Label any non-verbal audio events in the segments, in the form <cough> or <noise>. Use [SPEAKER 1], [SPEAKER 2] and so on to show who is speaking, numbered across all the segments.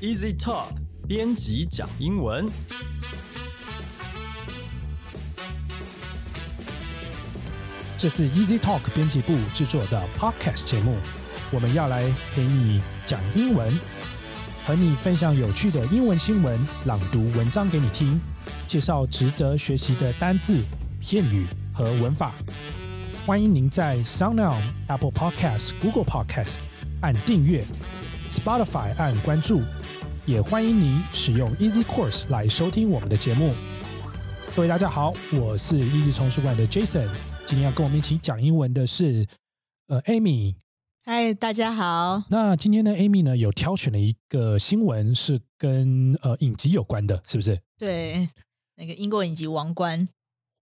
[SPEAKER 1] Easy Talk 编辑讲英文。
[SPEAKER 2] 这是 Easy Talk 编辑部制作的 Podcast 节目，我们要来陪你讲英文，和你分享有趣的英文新闻、朗读文章给你听，介绍值得学习的单字、片语和文法。欢迎您在 SoundOn、Apple Podcast、Google Podcast 按订阅，Spotify 按关注，也欢迎你使用 Easy Course 来收听我们的节目。各位大家好，我是 Easy 丛书馆的 Jason。今天要跟我们一起讲英文的是呃 Amy。
[SPEAKER 3] 嗨，大家好。
[SPEAKER 2] 那今天呢，Amy 呢有挑选了一个新闻，是跟呃影集有关的，是不是？
[SPEAKER 3] 对，那个英国影集《王冠》。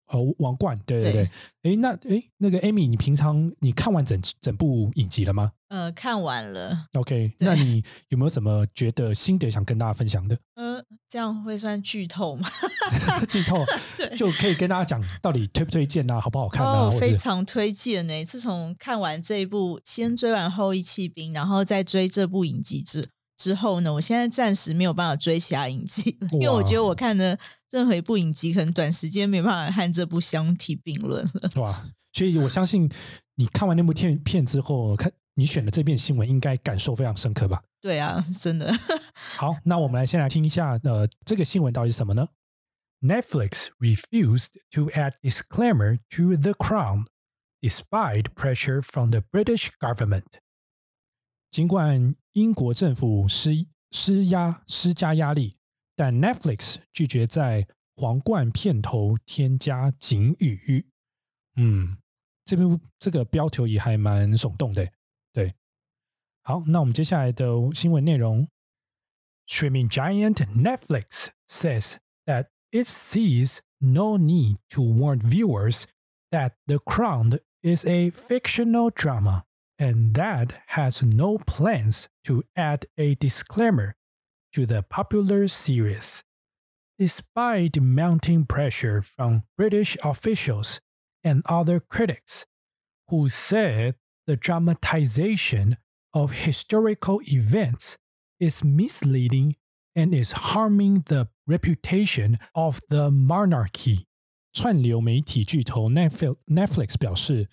[SPEAKER 2] 呃，王冠，对对对。哎，那哎，那个 Amy，你平常你看完整整部影集了吗？
[SPEAKER 3] 呃，看完了。
[SPEAKER 2] OK，<laughs> 那你有没有什么觉得心得想跟大家分享的？
[SPEAKER 3] 呃，这样会算剧透吗？<laughs>
[SPEAKER 2] 剧透，
[SPEAKER 3] 对，
[SPEAKER 2] 就可以跟大家讲到底推不推荐啊，好不好看啊？
[SPEAKER 3] 非常推荐呢。自从看完这一部，先追完《后羿弃兵》，然后再追这部影集之之后呢，我现在暂时没有办法追其他影集，因为我觉得我看的。任何一部影集可能短时间没办法和这部相提并论了，
[SPEAKER 2] 哇！所以我相信你看完那部片片之后，看你选的这篇新闻，应该感受非常深刻吧？
[SPEAKER 3] 对啊，真的。<laughs>
[SPEAKER 2] 好，那我们来先来听一下，呃，这个新闻到底是什么呢？Netflix refused to add disclaimer to The Crown despite pressure from the British government。尽管英国政府施施压施加压力。但 Netflix 拒绝在皇冠片头添加警语。嗯，这边这个标题也还蛮耸动的。对，好，那我们接下来的新闻内容：Streaming giant Netflix says that it sees no need to warn viewers that The Crown is a fictional drama and that has no plans to add a disclaimer to the popular series. Despite mounting pressure from British officials and other critics, who said the dramatization of historical events is misleading and is harming the reputation of the monarchy. 串流媒体巨头 Netflix 表示，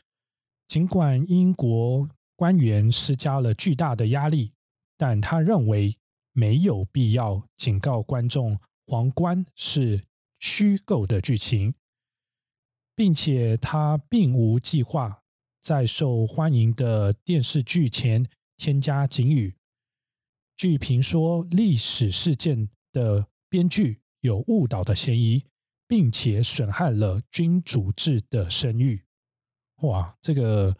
[SPEAKER 2] 尽管英国官员施加了巨大的压力，但他认为 没有必要警告观众，皇冠是虚构的剧情，并且他并无计划在受欢迎的电视剧前添加警语。据评说，历史事件的编剧有误导的嫌疑，并且损害了君主制的声誉。哇，这个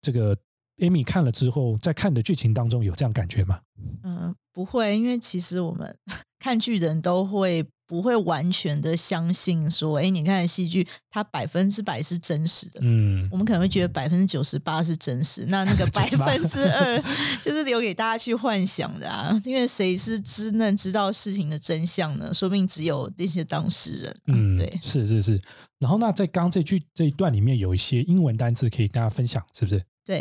[SPEAKER 2] 这个。Amy 看了之后，在看的剧情当中有这样感觉吗？
[SPEAKER 3] 嗯，不会，因为其实我们 <laughs> 看剧人都会不会完全的相信说，哎，你看戏剧它百分之百是真实的。嗯，我们可能会觉得百分之九十八是真实，那那个 <laughs> 百分之二 <laughs> 就是留给大家去幻想的啊。因为谁是知能知道事情的真相呢？说不定只有那些当事人。嗯，对，
[SPEAKER 2] 是是是。然后那在刚这句这一段里面有一些英文单词可以大家分享，是不是？
[SPEAKER 3] 对。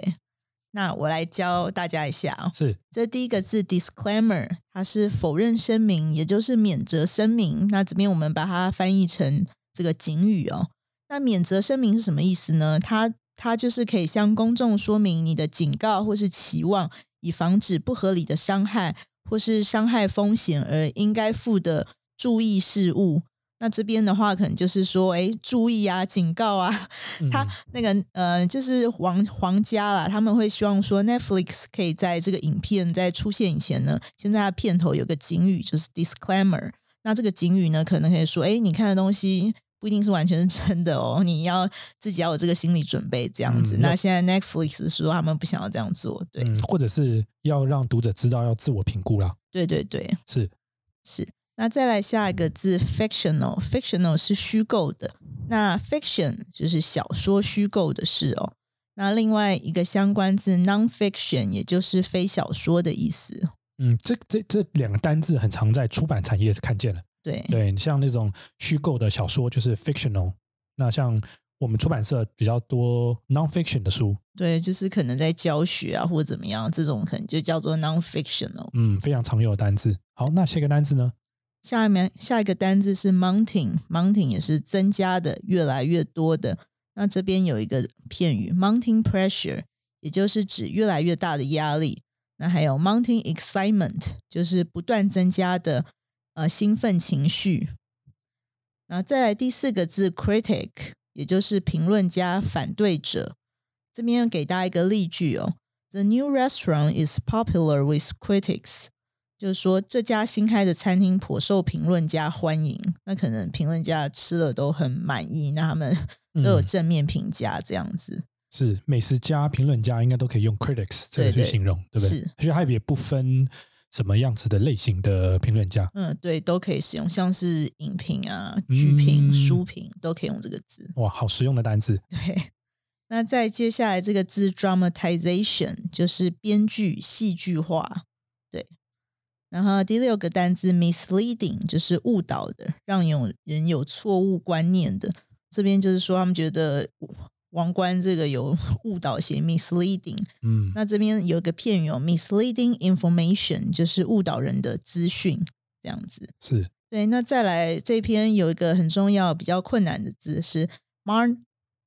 [SPEAKER 3] 那我来教大家一下啊，
[SPEAKER 2] 是
[SPEAKER 3] 这第一个字 disclaimer，它是否认声明，也就是免责声明。那这边我们把它翻译成这个警语哦。那免责声明是什么意思呢？它它就是可以向公众说明你的警告或是期望，以防止不合理的伤害或是伤害风险而应该负的注意事务。那这边的话，可能就是说，哎，注意啊，警告啊，他那个呃，就是皇皇家啦，他们会希望说，Netflix 可以在这个影片在出现以前呢，现在片头有个警语，就是 disclaimer。那这个警语呢，可能可以说，哎，你看的东西不一定是完全是真的哦，你要自己要有这个心理准备，这样子。那现在 Netflix 说他们不想要这样做，对，
[SPEAKER 2] 或者是要让读者知道要自我评估啦。
[SPEAKER 3] 对对对，
[SPEAKER 2] 是
[SPEAKER 3] 是。那再来下一个字，fictional，fictional 是虚构的。那 fiction 就是小说虚构的事哦。那另外一个相关字，nonfiction，也就是非小说的意思。
[SPEAKER 2] 嗯，这这这两个单字很常在出版产业看见了。
[SPEAKER 3] 对
[SPEAKER 2] 对，像那种虚构的小说就是 fictional。那像我们出版社比较多 nonfiction 的书，
[SPEAKER 3] 对，就是可能在教学啊或者怎么样，这种可能就叫做 non-fictional。
[SPEAKER 2] 嗯，非常常用的单字。好，那下一个单字呢？
[SPEAKER 3] 下面下一个单字是 mounting，mounting 也是增加的，越来越多的。那这边有一个片语 mounting pressure，也就是指越来越大的压力。那还有 mounting excitement，就是不断增加的呃兴奋情绪。那再来第四个字 critic，也就是评论家、反对者。这边给大家一个例句哦：The new restaurant is popular with critics。就是说，这家新开的餐厅颇受评论家欢迎。那可能评论家吃了都很满意，那他们 <laughs> 都有正面评价，这样子。
[SPEAKER 2] 是美食家、评论家应该都可以用 critics 这个去形容，对不对？
[SPEAKER 3] 是，
[SPEAKER 2] 所以它也不分什么样子的类型的评论家。
[SPEAKER 3] 嗯，对，都可以使用，像是影评啊、剧评、书评都可以用这个字。
[SPEAKER 2] 哇，好实用的单字。
[SPEAKER 3] 对，那再接下来这个字 dramatization 就是编剧、戏剧化。对。然后第六个单字 misleading 就是误导的，让有人有错误观念的。这边就是说他们觉得王冠这个有误导性 misleading。
[SPEAKER 2] 嗯，
[SPEAKER 3] 那这边有个片语哦，misleading information 就是误导人的资讯，这样子。
[SPEAKER 2] 是
[SPEAKER 3] 对。那再来这篇有一个很重要、比较困难的字是 mon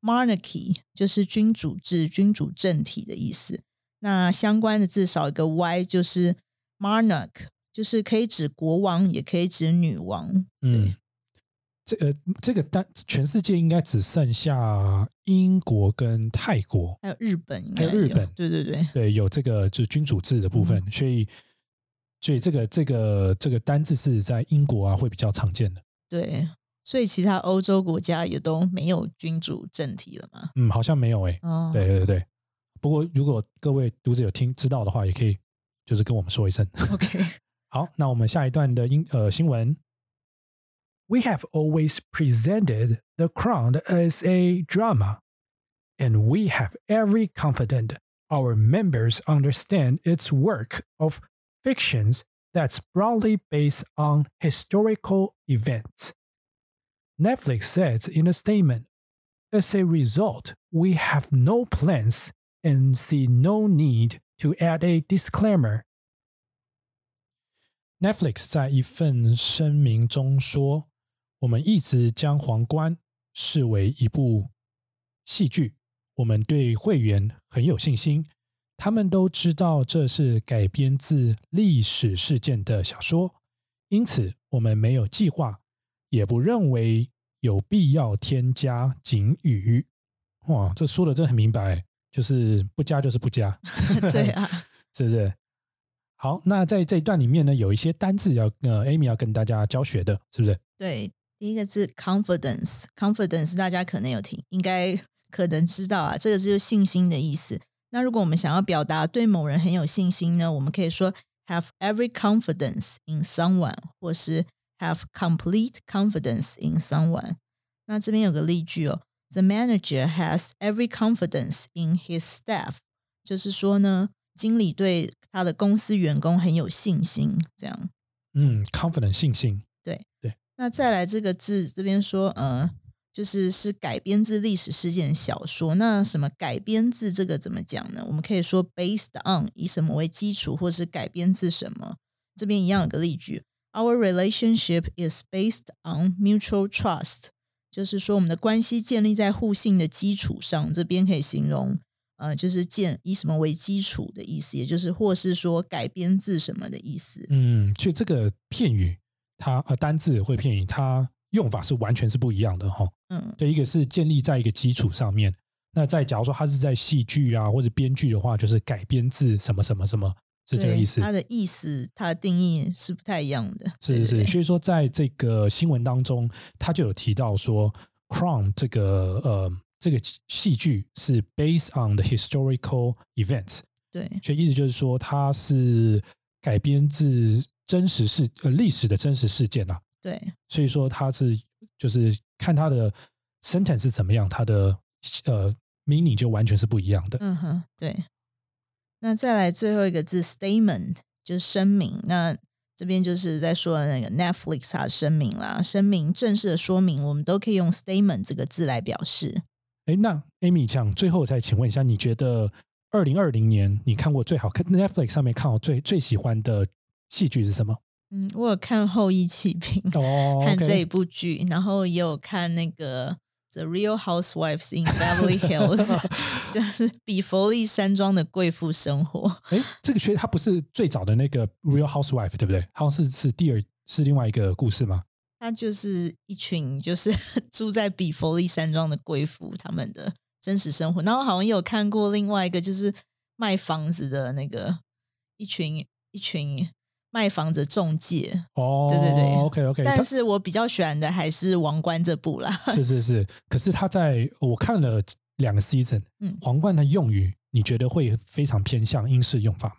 [SPEAKER 3] monarchy，就是君主制、君主政体的意思。那相关的字少一个 y 就是。Monarch 就是可以指国王，也可以指女王。
[SPEAKER 2] 嗯，这呃，这个单全世界应该只剩下英国跟泰国，
[SPEAKER 3] 还有日本，
[SPEAKER 2] 还有日本。
[SPEAKER 3] 对对对，
[SPEAKER 2] 对有这个就是君主制的部分，所以所以这个这个这个单字是在英国啊会比较常见的。
[SPEAKER 3] 对，所以其他欧洲国家也都没有君主政体了吗？
[SPEAKER 2] 嗯，好像没有诶。哦，对对对。不过如果各位读者有听知道的话，也可以。就是跟我们说一声。
[SPEAKER 3] OK，<laughs>
[SPEAKER 2] 好，那我们下一段的英呃新闻。
[SPEAKER 1] We have always presented The Crown as a drama, and we have every confidence our members understand its work of fictions that's broadly based on historical events. Netflix says in a statement As a result, we have no plans and see no need To add a disclaimer,
[SPEAKER 2] Netflix 在一份声明中说：“我们一直将《皇冠》视为一部戏剧，我们对会员很有信心，他们都知道这是改编自历史事件的小说，因此我们没有计划，也不认为有必要添加警语。”哇，这说的真很明白。就是不加就是不加，<laughs>
[SPEAKER 3] 对啊，<laughs>
[SPEAKER 2] 是不是？好，那在这一段里面呢，有一些单字要呃，Amy 要跟大家教学的，是不是？
[SPEAKER 3] 对，第一个字 confidence，confidence 大家可能有听，应该可能知道啊，这个就是信心的意思。那如果我们想要表达对某人很有信心呢，我们可以说 have every confidence in someone，或是 have complete confidence in someone。那这边有个例句哦。The manager has every confidence in his staff，就是说呢，经理对他的公司员工很有信心。这样，
[SPEAKER 2] 嗯，confident 信心。
[SPEAKER 3] 对
[SPEAKER 2] 对。
[SPEAKER 3] 那再来这个字，这边说，呃，就是是改编自历史事件小说。那什么改编自这个怎么讲呢？我们可以说 based on 以什么为基础，或是改编自什么。这边一样有个例句：Our relationship is based on mutual trust。就是说，我们的关系建立在互信的基础上。这边可以形容，呃，就是建以什么为基础的意思，也就是或是说改编自什么的意思。
[SPEAKER 2] 嗯，所以这个片语，它呃单字会片语，它用法是完全是不一样的哈。
[SPEAKER 3] 嗯，
[SPEAKER 2] 对，一个是建立在一个基础上面。那在假如说它是在戏剧啊或者编剧的话，就是改编自什么什么什么。是这个意思，
[SPEAKER 3] 它的意思，它的定义是不太一样的。
[SPEAKER 2] 是是是，所以说在这个新闻当中，他就有提到说，《Crown》这个呃这个戏剧是 based on the historical events。
[SPEAKER 3] 对，
[SPEAKER 2] 所以意思就是说，它是改编自真实事呃历史的真实事件啊。
[SPEAKER 3] 对，
[SPEAKER 2] 所以说它是就是看它的 sentence 是怎么样，它的呃 meaning 就完全是不一样的。
[SPEAKER 3] 嗯哼，对。那再来最后一个字 statement 就是声明，那这边就是在说那个 Netflix 它的声明啦，声明正式的说明，我们都可以用 statement 这个字来表示。
[SPEAKER 2] 哎，那 Amy 讲最后再请问一下，你觉得二零二零年你看过最好看 Netflix 上面看过最最喜欢的戏剧是什么？
[SPEAKER 3] 嗯，我有看《后裔弃兵 <laughs>》
[SPEAKER 2] 哦，
[SPEAKER 3] 看这一部剧，然后也有看那个《The Real Housewives in Beverly Hills》，<laughs> <laughs> 就是比佛利山庄的贵妇生活。
[SPEAKER 2] 哎，这个学它不是最早的那个《Real Housewife》对不对？好像是是第二是另外一个故事吗？
[SPEAKER 3] 它就是一群就是 <laughs> 住在比佛利山庄的贵妇他们的真实生活。然后好像有看过另外一个就是卖房子的那个一群一群。卖房子中介
[SPEAKER 2] 哦，
[SPEAKER 3] 对对对
[SPEAKER 2] ，OK OK，
[SPEAKER 3] 但是我比较喜欢的还是王冠这部啦。
[SPEAKER 2] 是是是，可是他在我看了两个 season，嗯，皇冠的用语你觉得会非常偏向英式用法吗？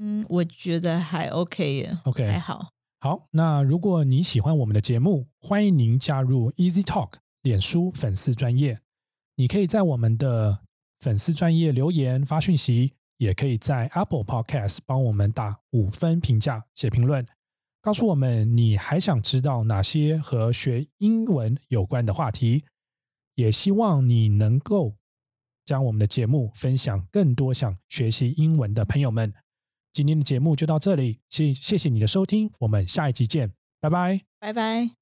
[SPEAKER 3] 嗯，我觉得还 OK，OK 还好。
[SPEAKER 2] 好，那如果你喜欢我们的节目，欢迎您加入 Easy Talk 脸书粉丝专业，你可以在我们的粉丝专业留言发讯息。也可以在 Apple Podcast 帮我们打五分评价、写评论，告诉我们你还想知道哪些和学英文有关的话题。也希望你能够将我们的节目分享更多想学习英文的朋友们。今天的节目就到这里，谢谢谢你的收听，我们下一集见，拜拜，
[SPEAKER 3] 拜拜。